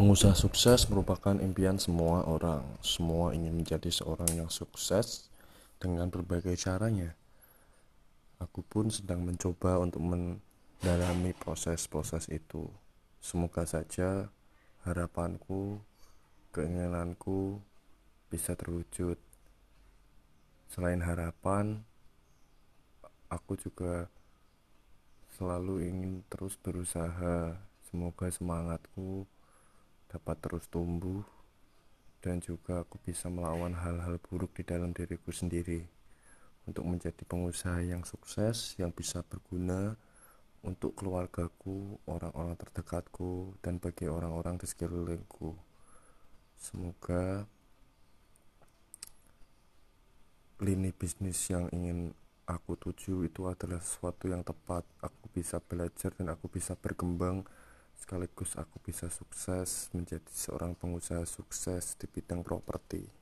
Pengusaha sukses merupakan impian semua orang. Semua ingin menjadi seorang yang sukses dengan berbagai caranya. Aku pun sedang mencoba untuk mendalami proses-proses itu. Semoga saja harapanku, keinginanku bisa terwujud. Selain harapan, aku juga selalu ingin terus berusaha. Semoga semangatku dapat terus tumbuh dan juga aku bisa melawan hal-hal buruk di dalam diriku sendiri untuk menjadi pengusaha yang sukses yang bisa berguna untuk keluargaku, orang-orang terdekatku, dan bagi orang-orang di sekelilingku. Semoga lini bisnis yang ingin aku tuju itu adalah sesuatu yang tepat. Aku bisa belajar dan aku bisa berkembang sekaligus aku bisa sukses menjadi seorang pengusaha sukses di bidang properti.